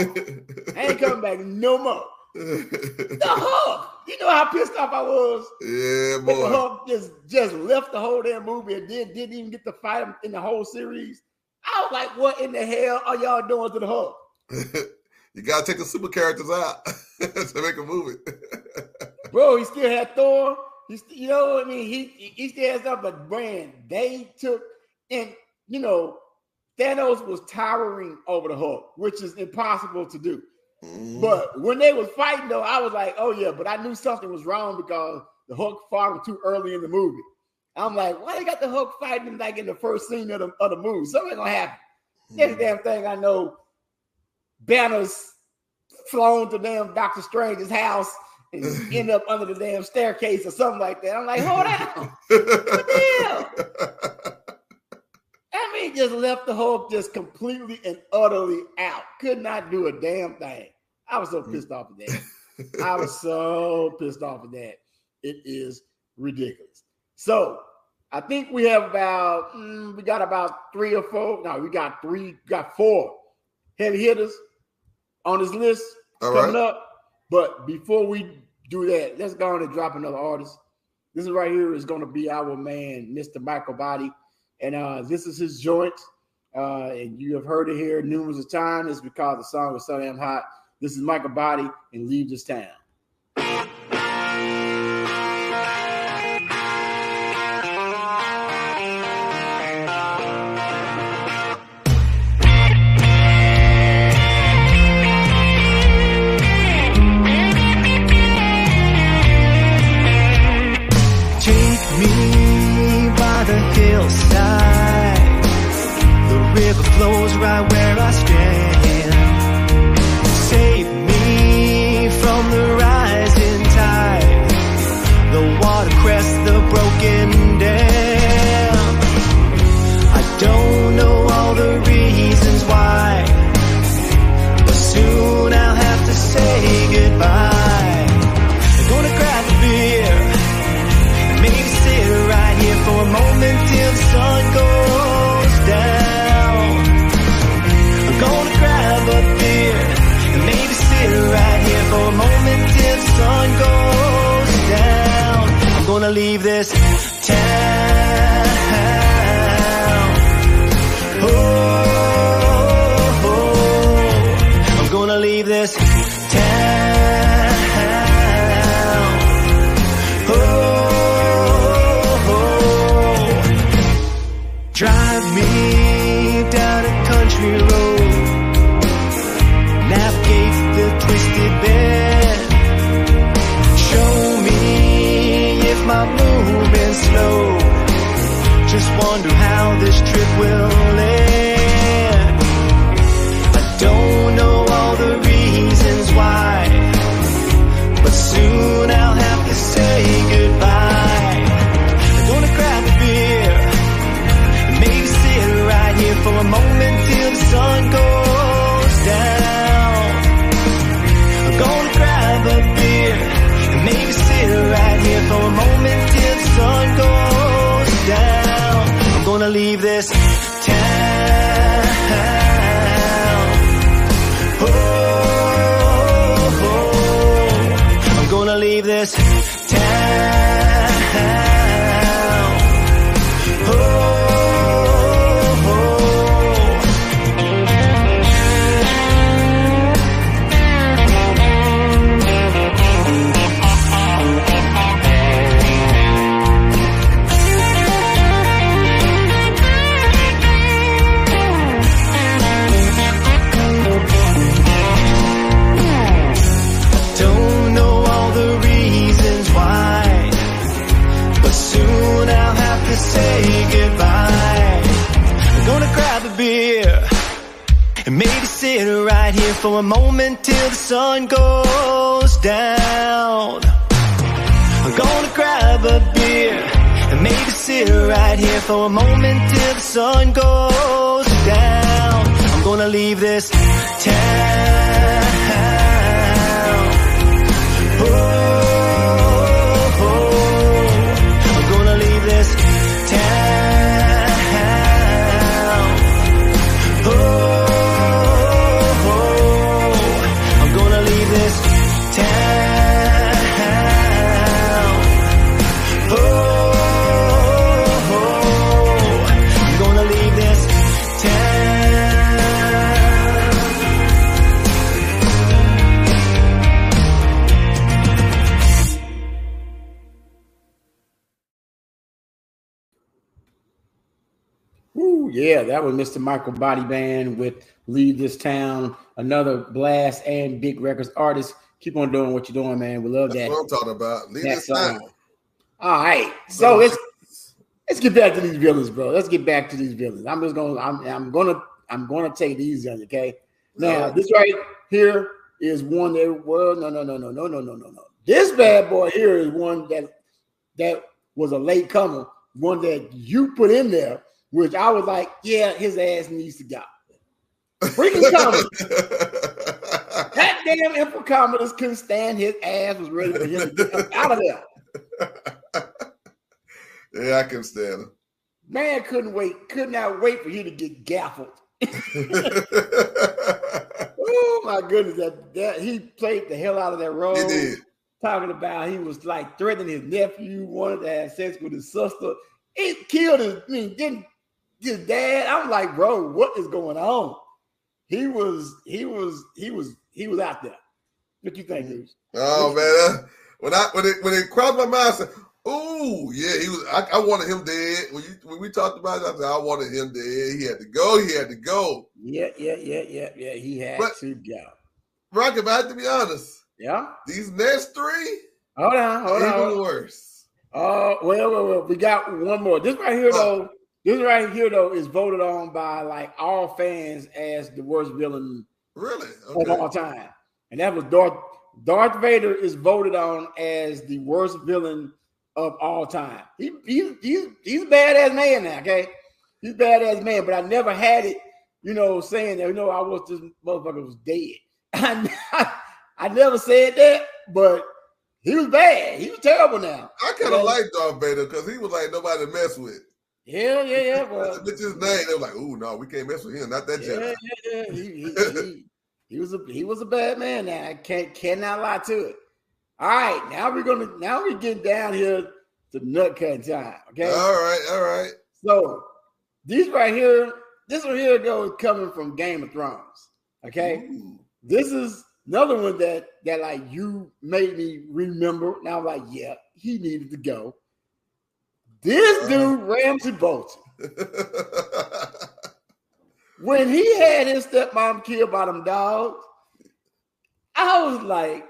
I ain't coming back no more. The Hulk. You know how pissed off I was. yeah, That the boy. Just just left the whole damn movie and then didn't even get to fight him in the whole series. I was like, what in the hell are y'all doing to the Hulk? you gotta take the super characters out to make a movie. Bro, he still had Thor. He, st- you know what I mean? He he still has stuff, but brand they took and you know Thanos was towering over the Hulk, which is impossible to do. Mhm. But when they was fighting, though, I was like, oh yeah, but I knew something was wrong because the Hulk fought him too early in the movie. I'm like, why they got the Hulk fighting him like in the first scene of the, of the movie? Something gonna happen. Next damn thing I know, Banner's flown to damn Doctor Strange's house and end up under the damn staircase or something like that. I'm like, hold on. What the hell? Just left the Hulk just completely and utterly out. Could not do a damn thing. I was so pissed off at that. I was so pissed off at that. It is ridiculous. So I think we have about mm, we got about three or four. No, we got three, got four heavy hitters on this list All coming right. up. But before we do that, let's go on and drop another artist. This is right here is going to be our man, Mr. Michael Body, and uh, this is his joint. Uh, and you have heard it here numerous of times. It's because the song was so damn hot. This is Michael Body and Leave This Town. Right where I stand. Woo, yeah, that was Mr. Michael Body Band with Leave This Town, another blast and big records artist. Keep on doing what you're doing, man. We love That's that. what I'm talking about. Leave this song. town. All right. So it's let's get back to these villains, bro. Let's get back to these villains. I'm just gonna, I'm, I'm gonna, I'm gonna take easy on okay? Now, this right here is one that, well, no, no, no, no, no, no, no, no, no. This bad boy here is one that that was a late comer, one that you put in there, which I was like, yeah, his ass needs to go. Freaking Commodus. That damn Emperor couldn't stand his ass, was ready for him to get out of there. yeah, I can stand him. Man couldn't wait, could not wait for him to get gaffled. Oh my goodness, that, that he played the hell out of that role. he did. Talking about he was like threatening his nephew, wanted to have sex with his sister. It killed his, I mean, didn't his dad. I'm like, bro, what is going on? He was, he was, he was, he was out there. What you think, dude? Oh man, uh, when I when it when it crossed my mind, I said, "Ooh, yeah, he was." I, I wanted him dead. When you when we talked about it, I said, "I wanted him dead. He had to go. He had to go." Yeah, yeah, yeah, yeah, yeah. He had But- to go. But I have to be honest. Yeah. These next three, Hold on, hold even on. worse. Oh, well, well, well, we got one more. This right here, though, this right here, though, is voted on by like all fans as the worst villain Really? of all time. And that was Darth Darth Vader is voted on as the worst villain of all time. He, he's he's he's a badass man now, okay? He's a badass man, but I never had it, you know, saying that, you know, I was this motherfucker was dead. I, I never said that, but he was bad. He was terrible now. I kind of like Darth Vader because he was like nobody to mess with. Yeah, yeah, yeah. That's Well, Bitch his name. They were like, "Ooh, no, we can't mess with him. Not that yeah, Jedi." yeah, yeah. He, he, he, he was a he was a bad man. Now I can't cannot lie to it. All right, now we're gonna now we get down here to nut cutting time. Okay, All right, all right. so these right here, this one here goes coming from Game of Thrones. Okay, Ooh. this is another one that that like you made me remember. Now I'm like, yeah, he needed to go. This dude Ramsay Bolton. when he had his stepmom killed by them dogs, I was like,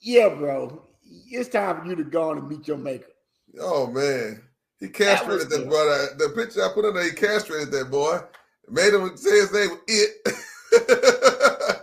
yeah, bro, it's time for you to go on and meet your maker. oh man, he castrated that good. brother. The picture I put in there, he castrated that boy. Made him say his name. Was it.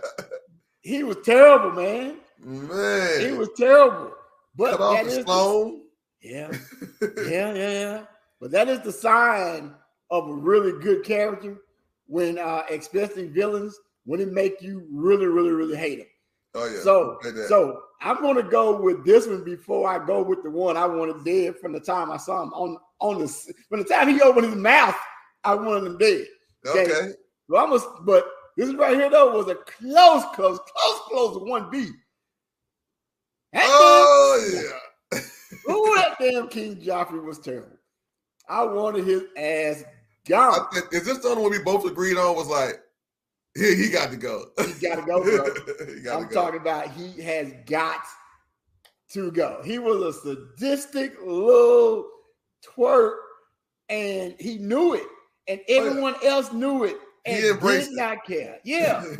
He was terrible, man. man, He was terrible. But cut off that the the-. Yeah, yeah, yeah, yeah. But that is the sign of a really good character when uh especially villains when it make you really, really, really hate them. Oh yeah. So, so I'm gonna go with this one before I go with the one I wanted dead from the time I saw him on on the from the time he opened his mouth, I wanted him dead. okay. So I was, but this right here though was a close, close, close, close one B. That Oh yeah. Ooh, that damn King Joffrey was terrible. I wanted his ass gone. I Is this the only one we both agreed on? Was like, he, he got to go. He gotta go, bro. I'm go. talking about he has got to go. He was a sadistic little twerp, and he knew it, and oh, everyone else knew it, and Oh, He did it. not care. Yeah,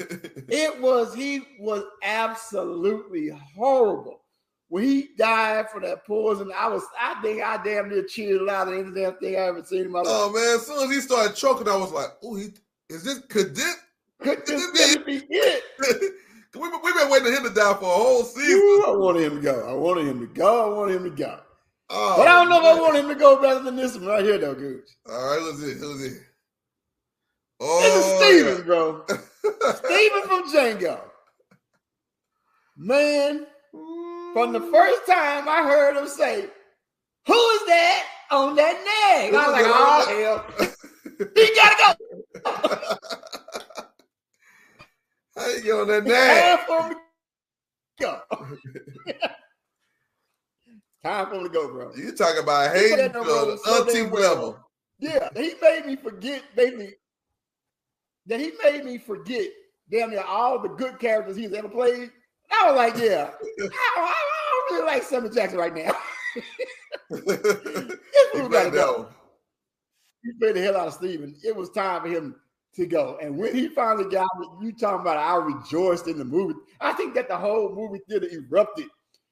it was. He was absolutely horrible. When he died for that poison, I was. I think I damn near cheered louder than any damn thing I ever seen in my oh, life. oh man, as soon as he started choking, I was like, "Oh, he is this? Could this? Could this really be it? we we've been waiting for him to die for a whole season." Ooh, I wanted him to go. I wanted him to go. I wanted him to go. Oh, But I don't know if I want him to go better than this one right here, though, Gooch. All right, let's see. Let's see. This is Oh, Stephen, bro. Stephen from Django. Man, from the first time I heard him say, Who is that on that nag? I was like, Oh, hell. He gotta go. How you on that nag? Time for him to go. Time for him to go, bro. You talking about hating that to number the on so level? Yeah, he made me forget, me that he made me forget damn near all the good characters he's ever played. I was like, yeah, I, I, I don't really like Samuel Jackson right now. Gotta played that go. he played the hell out of Stephen. It was time for him to go. And when he finally got it, you talking about I rejoiced in the movie. I think that the whole movie theater erupted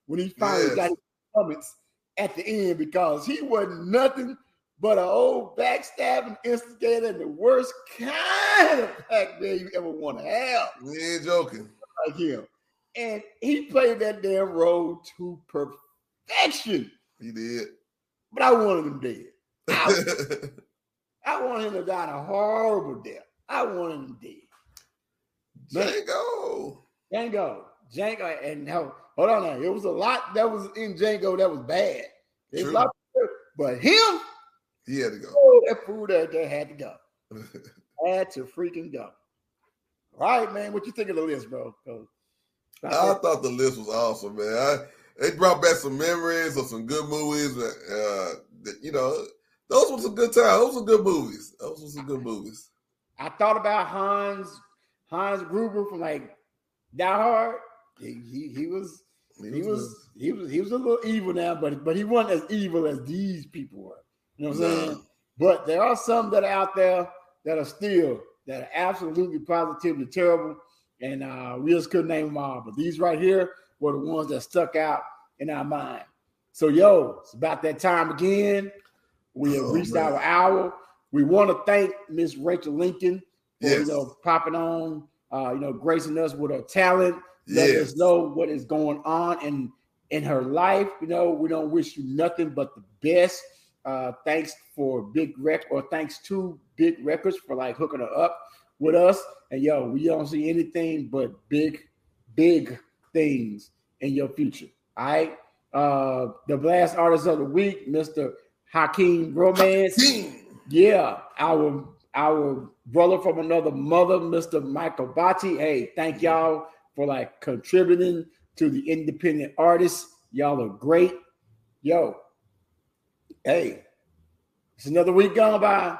when he finally Yes. got his comments at the end because he wasn't nothing but an old backstabbing instigator and the worst kind of Pac-Man you ever want to have We ain't joking. like him. And he played that damn role to perfection. He did. But I wanted him dead. I, I wanted him to die a horrible death. I wanted him dead. Django. Django, Django, and no, hold on now. It was a lot that was in Django that was bad. There's True. lot, but him, He had to go. oh, that fool that there had to go. Had to freaking go. All right, man. What you think of the list, bro? I thought the list was awesome, man. I, it brought back some memories of some good movies. Uh, that, you know, those were some good times. Those were good movies. Those were some good movies. I thought about Hans Hans Gruber from like Die Hard. He, he, he was he was he was he was a little evil now, but but he wasn't as evil as these people were. You know what I'm Nah. saying? But there are some that are out there that are still that are absolutely positively terrible, and uh, we just couldn't name them all. But these right here were the ones that stuck out in our mind. So yo, it's about that time again. We have Oh, reached man. our hour. We want to thank Miss Rachel Lincoln for Yes. you know popping on, uh, you know, gracing us with her talent let Yes. us know what is going on in in her life. You know, we don't wish you nothing but the best. Uh, thanks for Big Rec or thanks to Big Records for like hooking her up with us. And yo, we don't see anything but big, big things in your future. All right. Uh, the blast artist of the week, Mr. Hakeem Romance. Yeah, our our brother from another mother, Mr. Michael Batti. Hey, thank y'all for like contributing to the independent artists. Y'all are great. Yo, hey, it's another week gone by.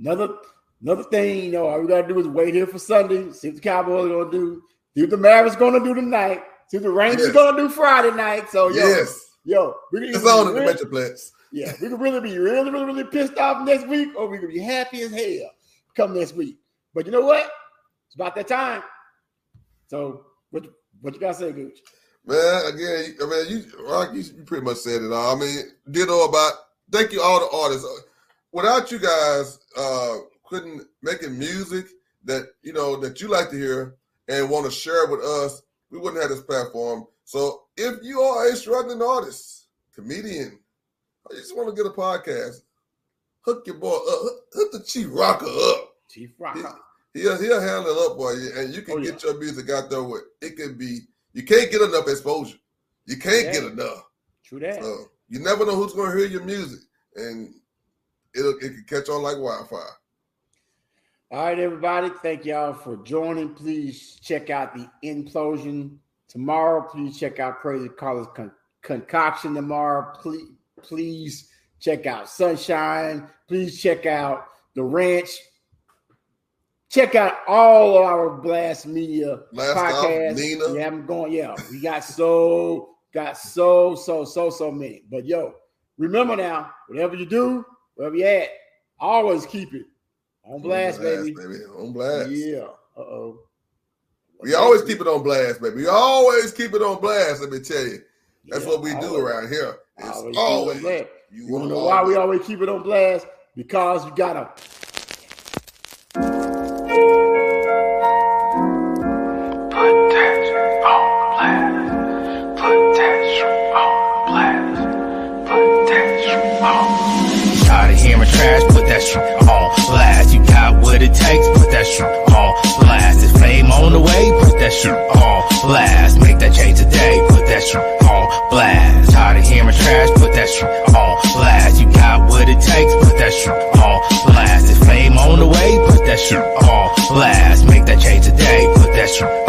Another another thing, you know, all we gotta do is wait here for Sunday, see what the Cowboys are gonna do, see what the Mavericks gonna do tonight, see what the Rangers Yes. gonna do Friday night. So yo, yes. yo, we can It's on in the Metroplex. yeah, we could really be really, really, really pissed off next week, or we could be happy as hell come next week. But you know what? It's about that time. So what what you gotta say, Gooch? Man, again, I mean, you, Rock, you, you pretty much said it all. I mean, ditto about thank you all the artists. Without you guys, uh, couldn't making music that you know that you like to hear and want to share with us, we wouldn't have this platform. So if you are a struggling artist, comedian, or you just want to get a podcast, hook your boy up, hook, hook the Chief Rocker up. Chief Rocker. He'll he'll handle it up for you, and you can Oh, yeah. get your music out there. With it can be you can't get enough exposure. You can't get enough. True that. So you never know who's going to hear your music, and it'll it can catch on like wildfire. All right, everybody. Thank y'all for joining. Please check out the implosion tomorrow. Please check out Crazy Carlos Con- Concoction tomorrow. Please, please check out Sunshine. Please check out the Ranch. Check out all of our Blast Media Last off, podcasts. We have them going. Yeah, we got so got so so so so many. But yo, remember now, whatever you do, wherever you at, always keep it on blast, baby. baby. On blast. Yeah. Uh oh. We always keep it on blast, baby. We always keep it on blast. Let me tell you, that's what we do around here. It's Always always, keep it on blast. you You want to wanna know why we always- always keep it on blast? Because you gotta. Put that on blast. Put that on blast. Put that on. Tired of hearing trash, put that shit on blast what it takes, put that shit on blast. It's fame on the way, put that shit on blast. Make that change today, put that shit on blast. Tired of hearing trash, put that shit on blast. You got what it takes, put that shit on blast. It's fame on the way, put that shit on blast. Make that change today, put that shit